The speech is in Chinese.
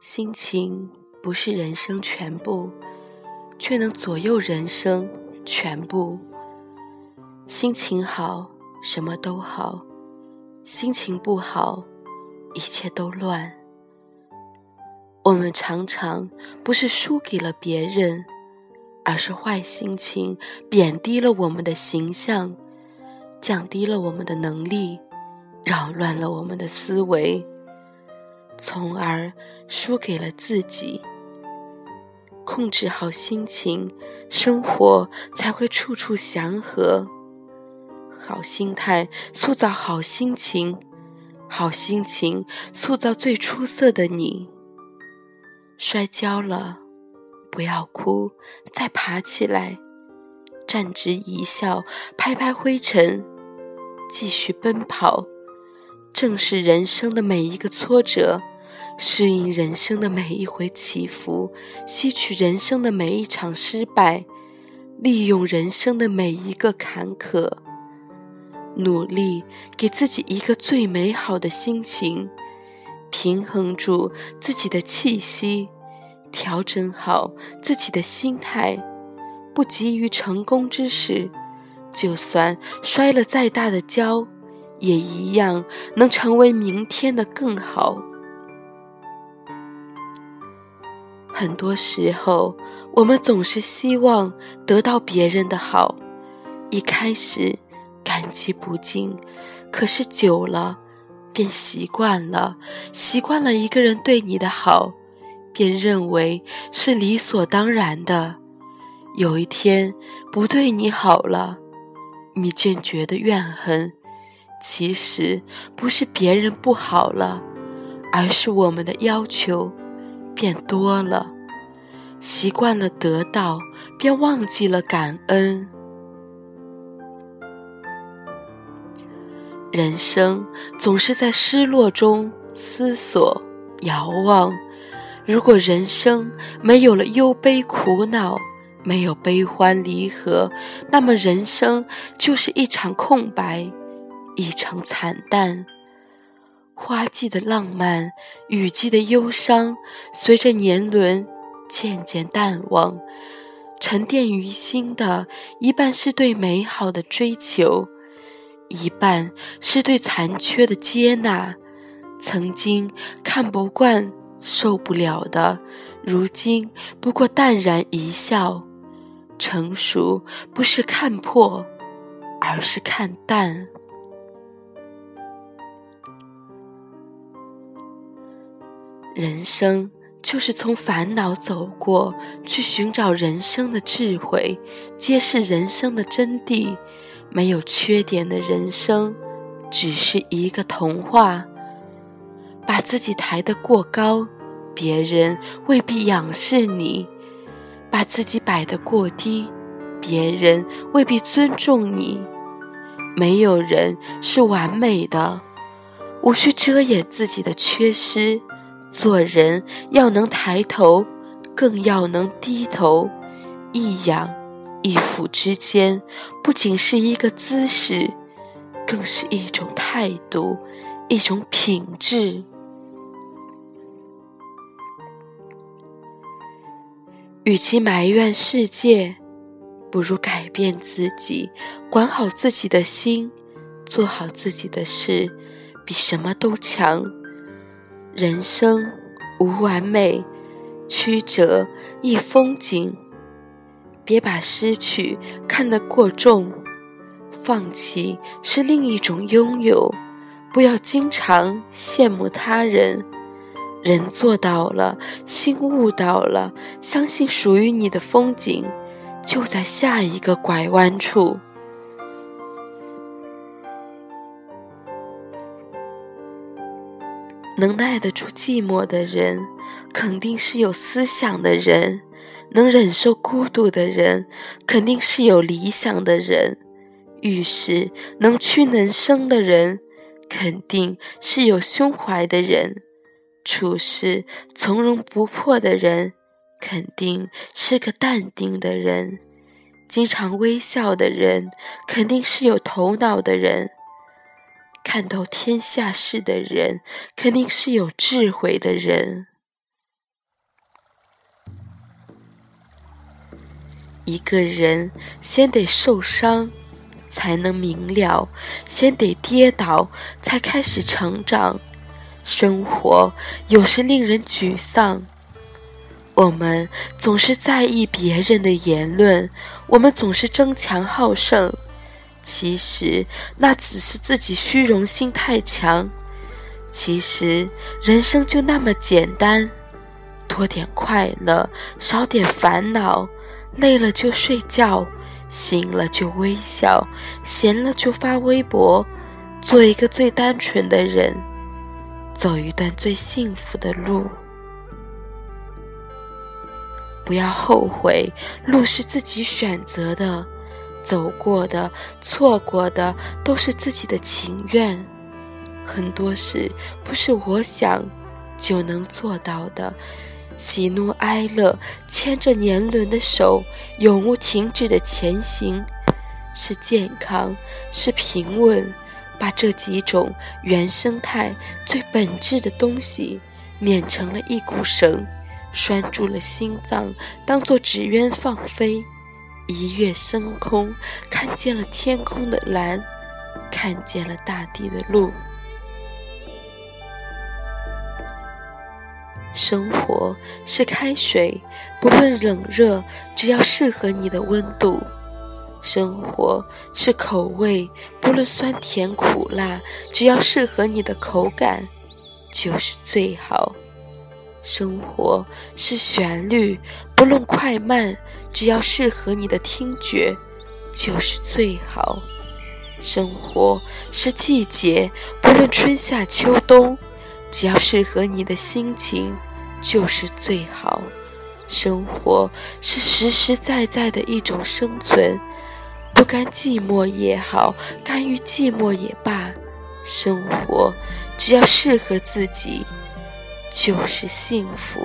心情不是人生全部，却能左右人生全部。心情好，什么都好；心情不好，一切都乱。我们常常不是输给了别人，而是坏心情贬低了我们的形象，降低了我们的能力，扰乱了我们的思维。从而输给了自己。控制好心情，生活才会处处祥和。好心态塑造好心情，好心情塑造最出色的你。摔跤了，不要哭，再爬起来，站直一笑，拍拍灰尘，继续奔跑。正视人生的每一个挫折，适应人生的每一回起伏，吸取人生的每一场失败，利用人生的每一个坎坷，努力给自己一个最美好的心情，平衡住自己的气息，调整好自己的心态，不急于成功之时，就算摔了再大的跤。也一样能成为明天的更好。很多时候，我们总是希望得到别人的好，一开始感激不尽，可是久了便习惯了，习惯了一个人对你的好，便认为是理所当然的。有一天不对你好了，你便觉得怨恨。其实不是别人不好了，而是我们的要求变多了，习惯了得到，便忘记了感恩。人生总是在失落中思索、遥望。如果人生没有了忧悲苦恼，没有悲欢离合，那么人生就是一场空白。一场惨淡，花季的浪漫，雨季的忧伤，随着年轮渐渐淡忘。沉淀于心的一半是对美好的追求，一半是对残缺的接纳。曾经看不惯、受不了的，如今不过淡然一笑。成熟不是看破，而是看淡。人生就是从烦恼走过去，寻找人生的智慧，揭示人生的真谛。没有缺点的人生，只是一个童话。把自己抬得过高，别人未必仰视你；把自己摆得过低，别人未必尊重你。没有人是完美的，无需遮掩自己的缺失。做人要能抬头，更要能低头。一仰一俯之间，不仅是一个姿势，更是一种态度，一种品质。与其埋怨世界，不如改变自己，管好自己的心，做好自己的事，比什么都强。人生无完美，曲折亦风景。别把失去看得过重，放弃是另一种拥有。不要经常羡慕他人，人做到了，心悟到了，相信属于你的风景就在下一个拐弯处。能耐得住寂寞的人，肯定是有思想的人；能忍受孤独的人，肯定是有理想的人；遇事能屈能伸的人，肯定是有胸怀的人；处事从容不迫的人，肯定是个淡定的人；经常微笑的人，肯定是有头脑的人；看透天下事的人，肯定是有智慧的人。一个人先得受伤，才能明了；先得跌倒，才开始成长。生活有时令人沮丧，我们总是在意别人的言论，我们总是争强好胜。其实那只是自己虚荣心太强。其实人生就那么简单，多点快乐，少点烦恼。累了就睡觉，醒了就微笑，闲了就发微博，做一个最单纯的人，走一段最幸福的路。不要后悔，路是自己选择的，走过的、错过的都是自己的情愿。很多事不是我想就能做到的。喜怒哀乐牵着年轮的手，永无停止的前行，是健康，是平稳。把这几种原生态最本质的东西，捻成了一股绳，拴住了心脏，当作纸鸢放飞，一跃升空，看见了天空的蓝，看见了大地的路。生活是开水，不论冷热，只要适合你的温度；生活是口味，不论酸甜苦辣，只要适合你的口感，就是最好；生活是旋律，不论快慢，只要适合你的听觉，就是最好；生活是季节，不论春夏秋冬。只要适合你的心情，就是最好。生活是实实在在的一种生存，不甘寂寞也好，甘于寂寞也罢。生活只要适合自己，就是幸福。